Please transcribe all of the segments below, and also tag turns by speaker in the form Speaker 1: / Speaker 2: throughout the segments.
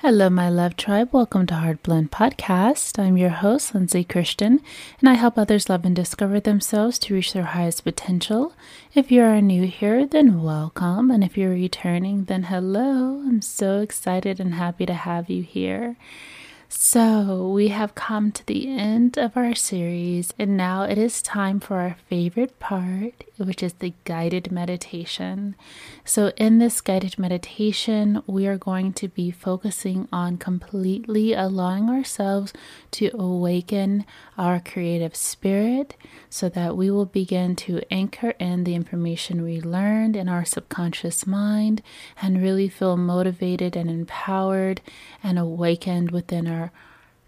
Speaker 1: Hello, my love tribe. Welcome to Heart Blend Podcast. I'm your host, Lindsay Christian, and I help others love and discover themselves to reach their highest potential. If you are new here, then welcome. And if you're returning, then hello. I'm so excited and happy to have you here. So, we have come to the end of our series, and now it is time for our favorite part, which is the guided meditation. So, in this guided meditation, we are going to be focusing on completely allowing ourselves to awaken our creative spirit so that we will begin to anchor in the information we learned in our subconscious mind and really feel motivated and empowered and awakened within our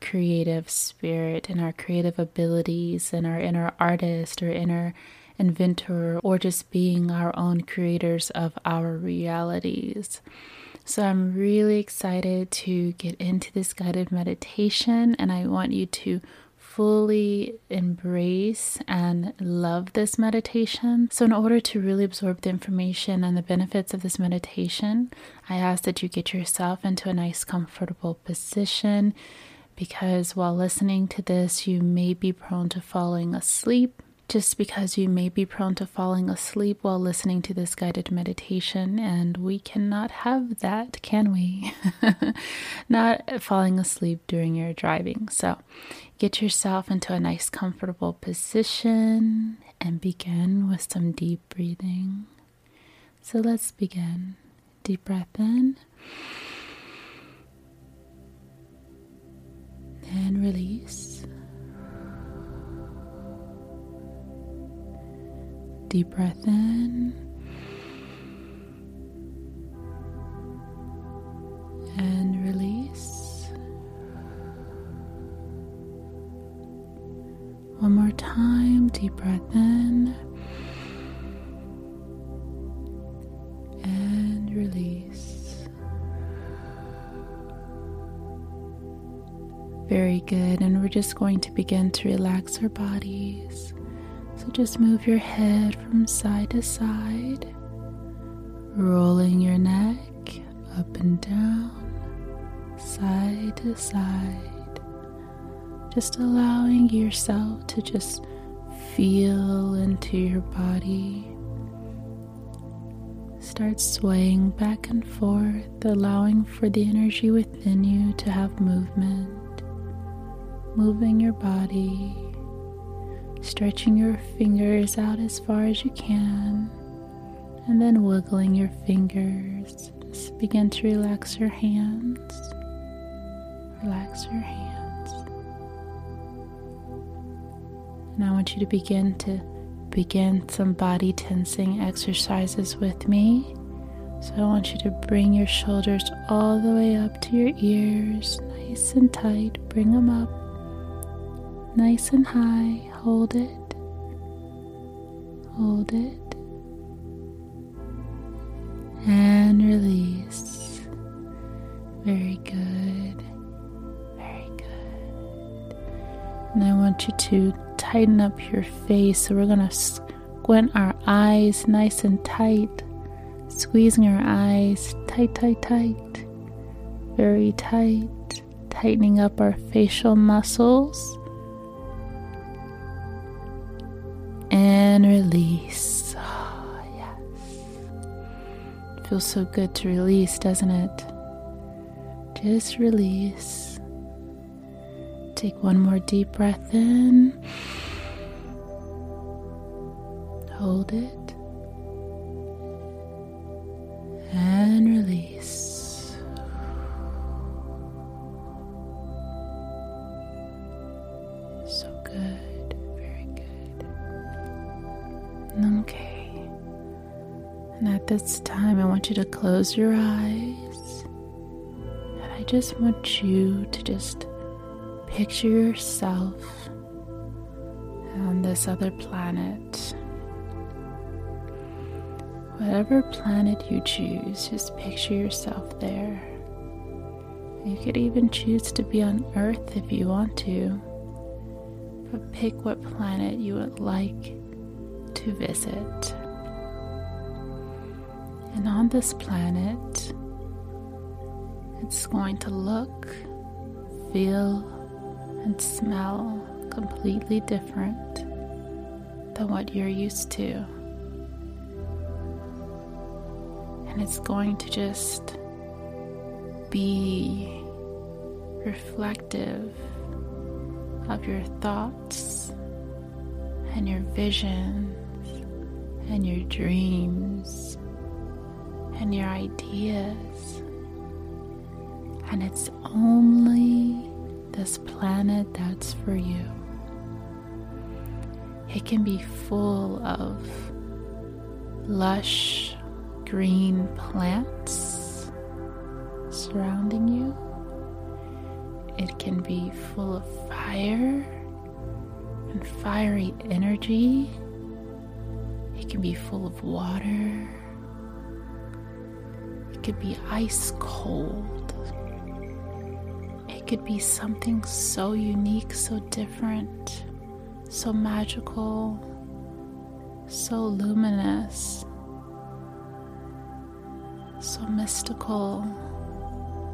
Speaker 1: creative spirit and our creative abilities and our inner artist or inner inventor or just being our own creators of our realities. So I'm really excited to get into this guided meditation and I want you to fully embrace and love this meditation. So, in order to really absorb the information and the benefits of this meditation, I ask that you get yourself into a nice, comfortable position because while listening to this, you may be prone to falling asleep. Just because you may be prone to falling asleep while listening to this guided meditation, and we cannot have that, can we? Not falling asleep during your driving. So, Get yourself into a nice, comfortable position and begin with some deep breathing. So let's begin. Deep breath in and release. Deep breath in and release. One more time, deep breath in and release. Very good, and we're just going to begin to relax our bodies. So just move your head from side to side, rolling your neck up and down, side to side. Just allowing yourself to just feel into your body. Start swaying back and forth, allowing for the energy within you to have movement, moving your body, stretching your fingers out as far as you can, and then wiggling your fingers. Just begin to relax your hands. Relax your hands. And I want you to begin to begin some body tensing exercises with me. So I want you to bring your shoulders all the way up to your ears, nice and tight. Bring them up nice and high. Hold it. Hold it. And release. Very good. Very good. And I want you to tighten up your face. So we're going to squint our eyes nice and tight, squeezing our eyes tight, tight, tight, very tight, tightening up our facial muscles. And release. Oh, yes. Feels so good to release, doesn't it? Just release. Take one more deep breath in. Hold it. Want you to close your eyes And I just want you to just picture yourself on this other planet. Whatever planet you choose, just picture yourself there. You could even choose to be on Earth if you want to, but pick what planet you would like to visit. And on this planet, it's going to look, feel, and smell completely different than what you're used to. And it's going to just be reflective of your thoughts and your visions and your dreams and your ideas. And it's only this planet that's for you. It can be full of lush green plants surrounding you. It can be full of fire and fiery energy. It can be full of water. It could be ice cold. It could be something so unique, so different so magical, so luminous, so mystical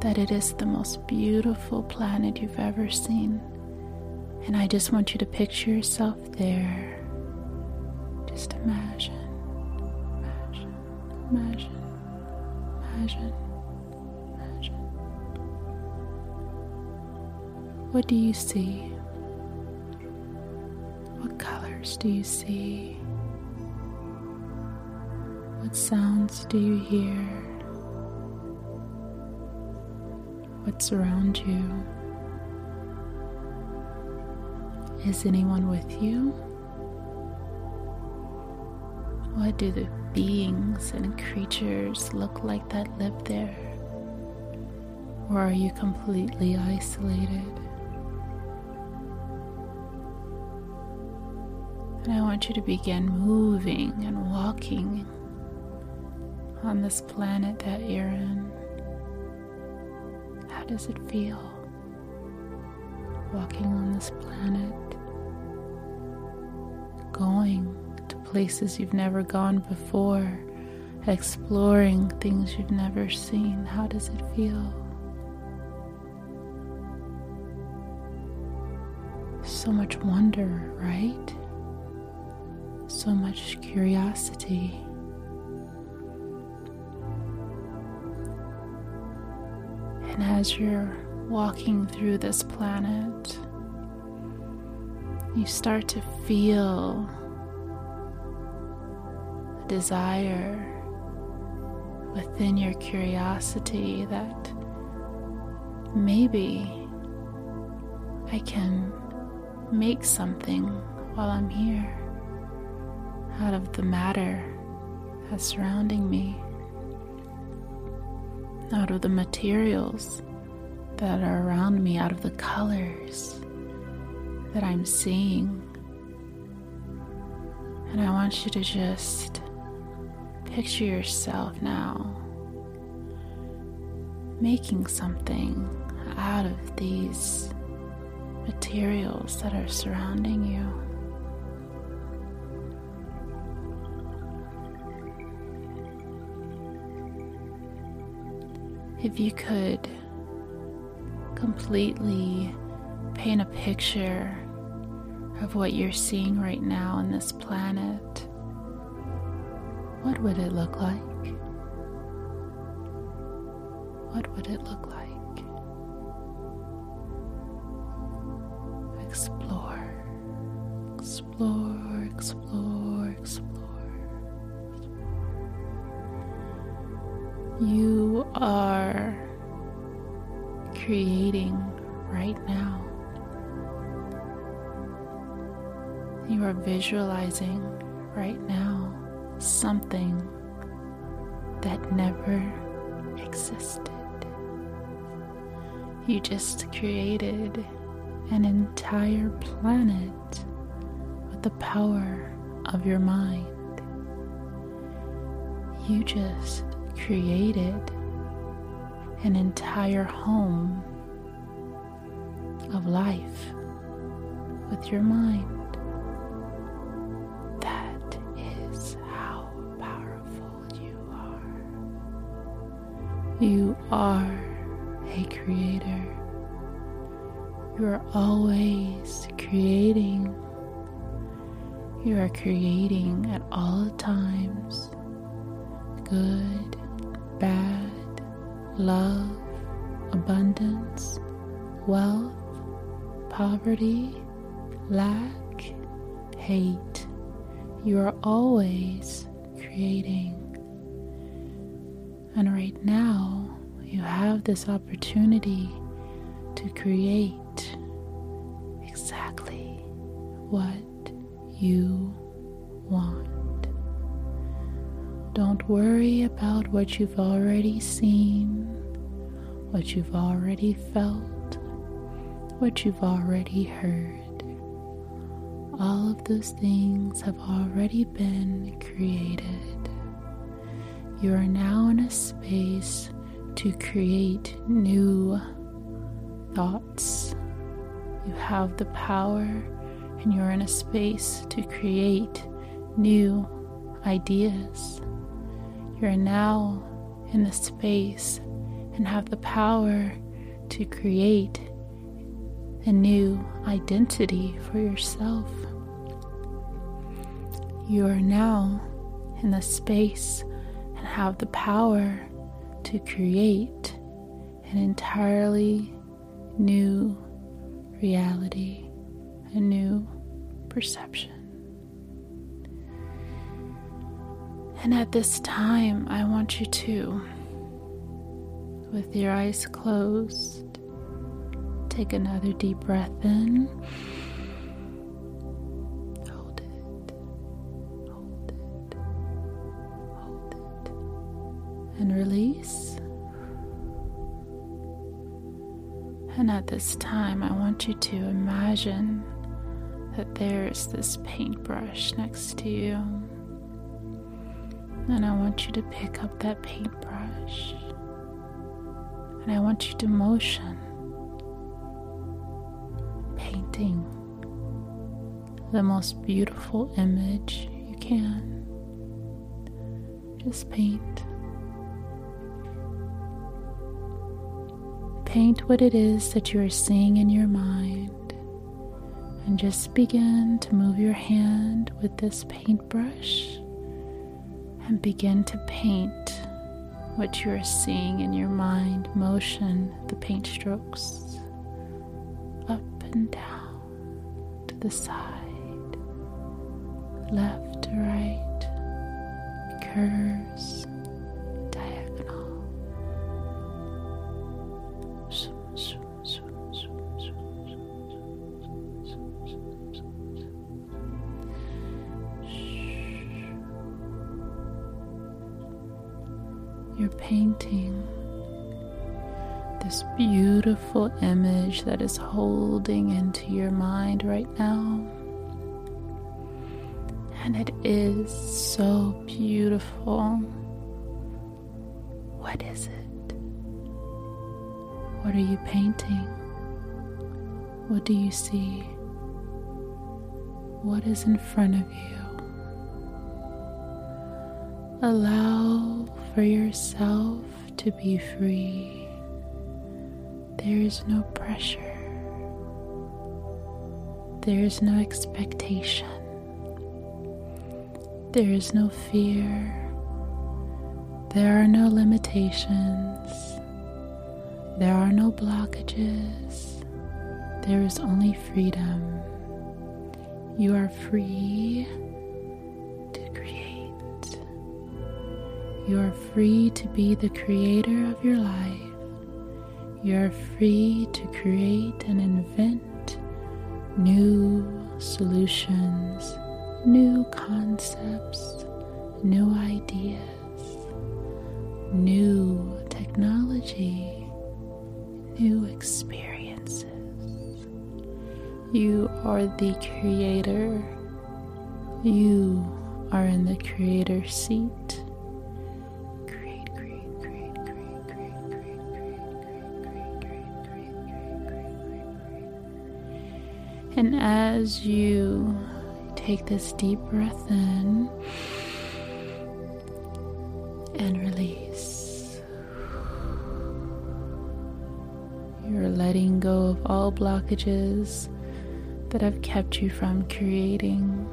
Speaker 1: that it is the most beautiful planet you've ever seen. And I just want you to picture yourself there. Just imagine, imagine, imagine, imagine, imagine. What do you see? What colors do you see? What sounds do you hear? What's around you? Is anyone with you? What do the beings and creatures look like that live there? Or are you completely isolated? And I want you to begin moving and walking on this planet that you're in. How does it feel walking on this planet? Going places you've never gone before, exploring things you've never seen. How does it feel? So much wonder, right? so much curiosity. And as you're walking through this planet, you start to feel desire within your curiosity that maybe I can make something while I'm here out of the matter that's surrounding me, out of the materials that are around me, out of the colors that I'm seeing. And I want you to just picture yourself now making something out of these materials that are surrounding you. if you could completely paint a picture of what you're seeing right now on this planet, what would it look like? What would it look like? Explore, explore, explore, explore. You are creating right now. You are visualizing right now something that never existed. You just created an entire planet with the power of your mind. You just created an entire home of life with your mind. Are a creator. You are always creating. You are creating at all times good, bad, love, abundance, wealth, poverty, lack, hate. You are always creating. And right now, you have this opportunity to create exactly what you want. Don't worry about what you've already seen, what you've already felt, what you've already heard. All of those things have already been created. You are now in a space to create new thoughts. You have the power, and you're in a space to create new ideas. You're now in the space and have the power to create a new identity for yourself. You are now in the space and have the power to create an entirely new reality, a new perception. And at this time, I want you to, with your eyes closed, take another deep breath in. And release. And at this time, I want you to imagine that there's this paintbrush next to you. And I want you to pick up that paintbrush. And I want you to motion, painting the most beautiful image you can. Just paint. Paint what it is that you are seeing in your mind. And just begin to move your hand with this paintbrush and begin to paint what you are seeing in your mind. Motion the paint strokes up and down to the side, left to right, curves, beautiful image that is holding into your mind right now. And it is so beautiful. What is it? What are you painting? What do you see? What is in front of you? Allow for yourself to be free. There is no pressure. There is no expectation. There is no fear. There are no limitations. There are no blockages. There is only freedom. You are free to create. You are free to be the creator of your life. You are free to create and invent new solutions, new concepts, new ideas, new technology, new experiences. You are the creator. You are in the creator seat. And as you take this deep breath in and release, you're letting go of all blockages that have kept you from creating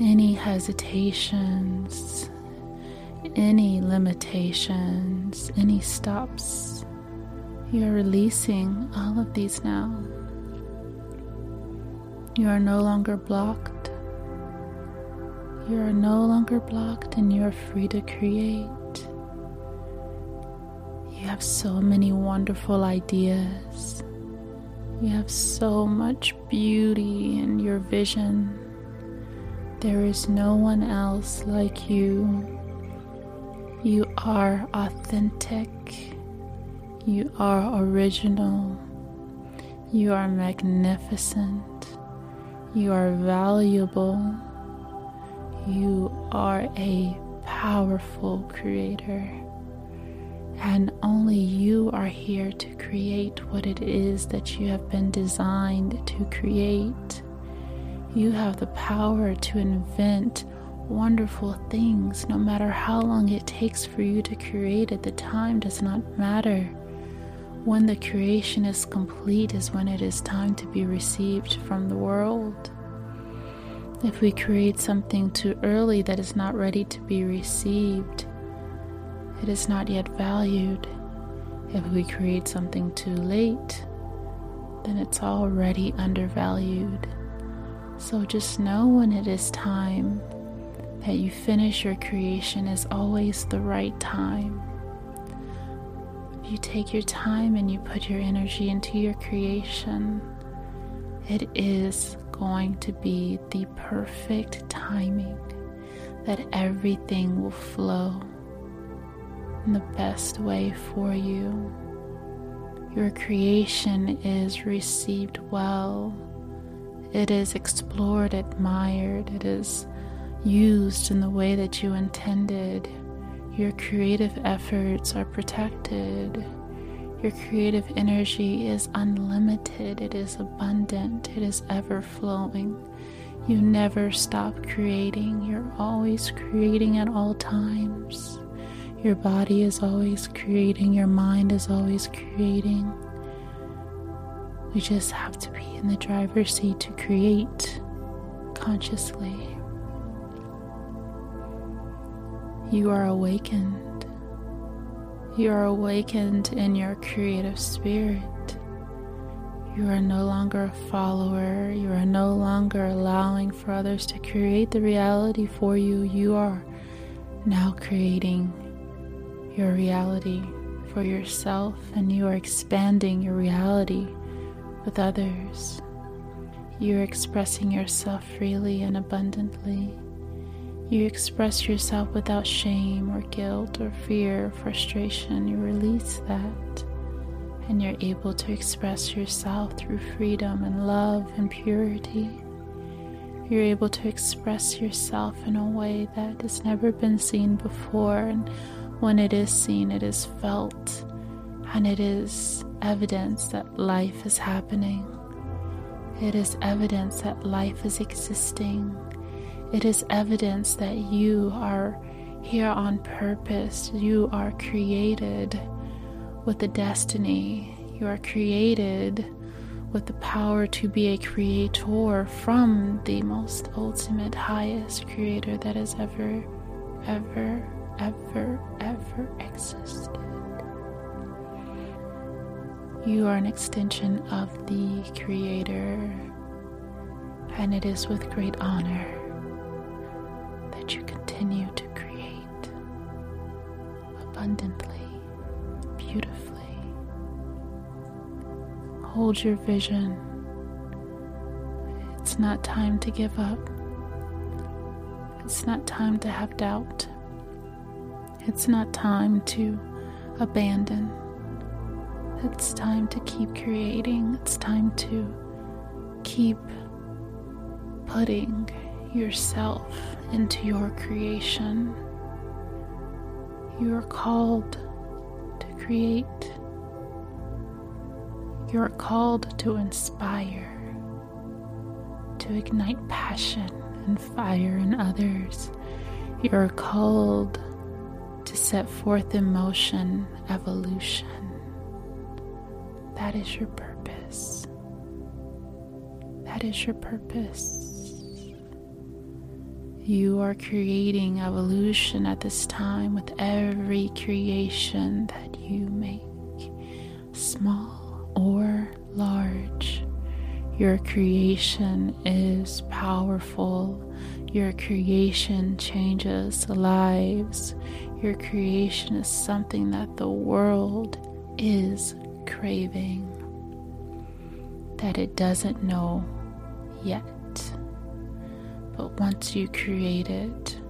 Speaker 1: any hesitations, any limitations, any stops. You are releasing all of these now. You are no longer blocked. You are no longer blocked and you are free to create. You have so many wonderful ideas. You have so much beauty in your vision. There is no one else like you. You are authentic. You are original. You are magnificent. You are valuable. You are a powerful creator. And only you are here to create what it is that you have been designed to create. You have the power to invent wonderful things no matter how long it takes for you to create it. The time does not matter. When the creation is complete is when it is time to be received from the world. If we create something too early that is not ready to be received, it is not yet valued. If we create something too late, then it's already undervalued. So just know when it is time that you finish your creation is always the right time. You take your time and you put your energy into your creation, it is going to be the perfect timing that everything will flow in the best way for you. Your creation is received well it is explored, admired, it is used in the way that you intended. Your creative efforts are protected. Your creative energy is unlimited, it is abundant, it is ever flowing. You never stop creating, you're always creating at all times. Your body is always creating, your mind is always creating. We just have to be in the driver's seat to create consciously. You are awakened. You are awakened in your creative spirit. You are no longer a follower. You are no longer allowing for others to create the reality for you. You are now creating your reality for yourself and you are expanding your reality with others. You're expressing yourself freely and abundantly. You express yourself without shame or guilt or fear or frustration. You release that. And you're able to express yourself through freedom and love and purity. You're able to express yourself in a way that has never been seen before. And when it is seen, it is felt and it is evidence that life is happening. It is evidence that life is existing. It is evidence that you are here on purpose. You are created with a destiny. You are created with the power to be a creator from the most ultimate, highest creator that has ever, ever, ever, ever existed. You are an extension of the Creator, and it is with great honor Hold your vision. It's not time to give up. It's not time to have doubt. It's not time to abandon. It's time to keep creating. It's time to keep putting yourself into your creation. You are called to create. You are called to inspire, to ignite passion and fire in others. You are called to set forth in motion evolution. That is your purpose. That is your purpose. You are creating evolution at this time with every creation that you make, small. Your creation is powerful. Your creation changes lives. Your creation is something that the world is craving, that it doesn't know yet. But once you create it,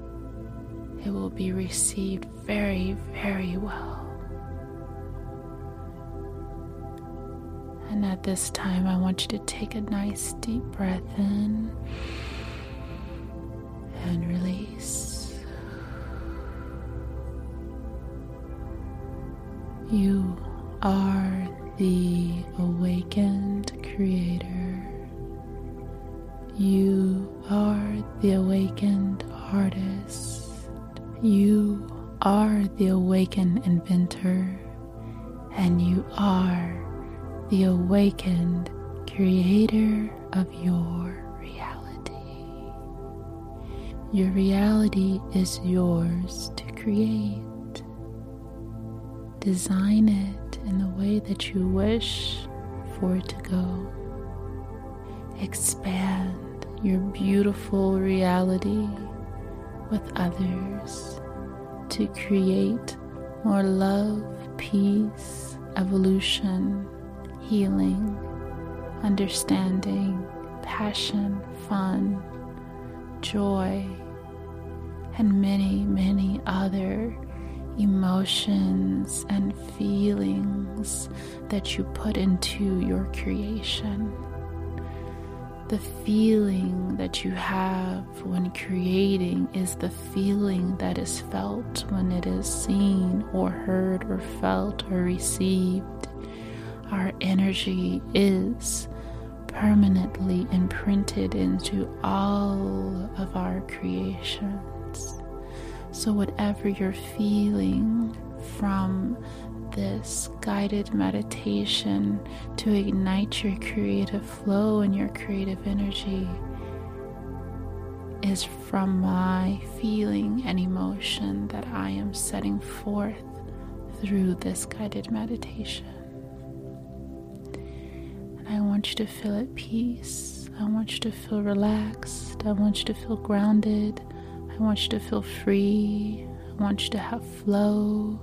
Speaker 1: it will be received very, very well. And at this time, I want you to take a nice deep breath in and release. You are the awakened creator. You are the awakened artist. You are the awakened inventor. And you are the awakened creator of your reality. Your reality is yours to create. Design it in the way that you wish for it to go. Expand your beautiful reality with others to create more love, peace, evolution, healing, understanding, passion, fun, joy, and many, many other emotions and feelings that you put into your creation. The feeling that you have when creating is the feeling that is felt when it is seen or heard or felt or received. Our energy is permanently imprinted into all of our creations. So, whatever you're feeling from this guided meditation to ignite your creative flow and your creative energy is from my feeling and emotion that I am setting forth through this guided meditation. Want you to feel at peace. I want you to feel relaxed. I want you to feel grounded. I want you to feel free. I want you to have flow.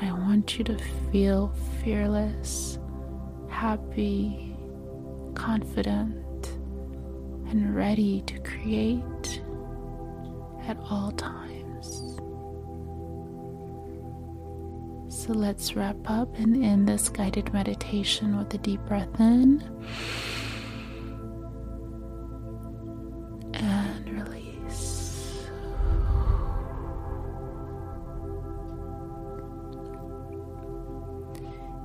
Speaker 1: I want you to feel fearless, happy, confident, and ready to create at all times. So let's wrap up and end this guided meditation with a deep breath in. And release.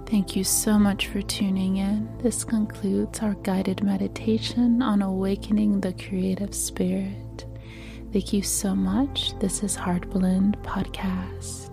Speaker 1: Thank you so much for tuning in. This concludes our guided meditation on awakening the creative spirit. Thank you so much. This is Heart Blend Podcast.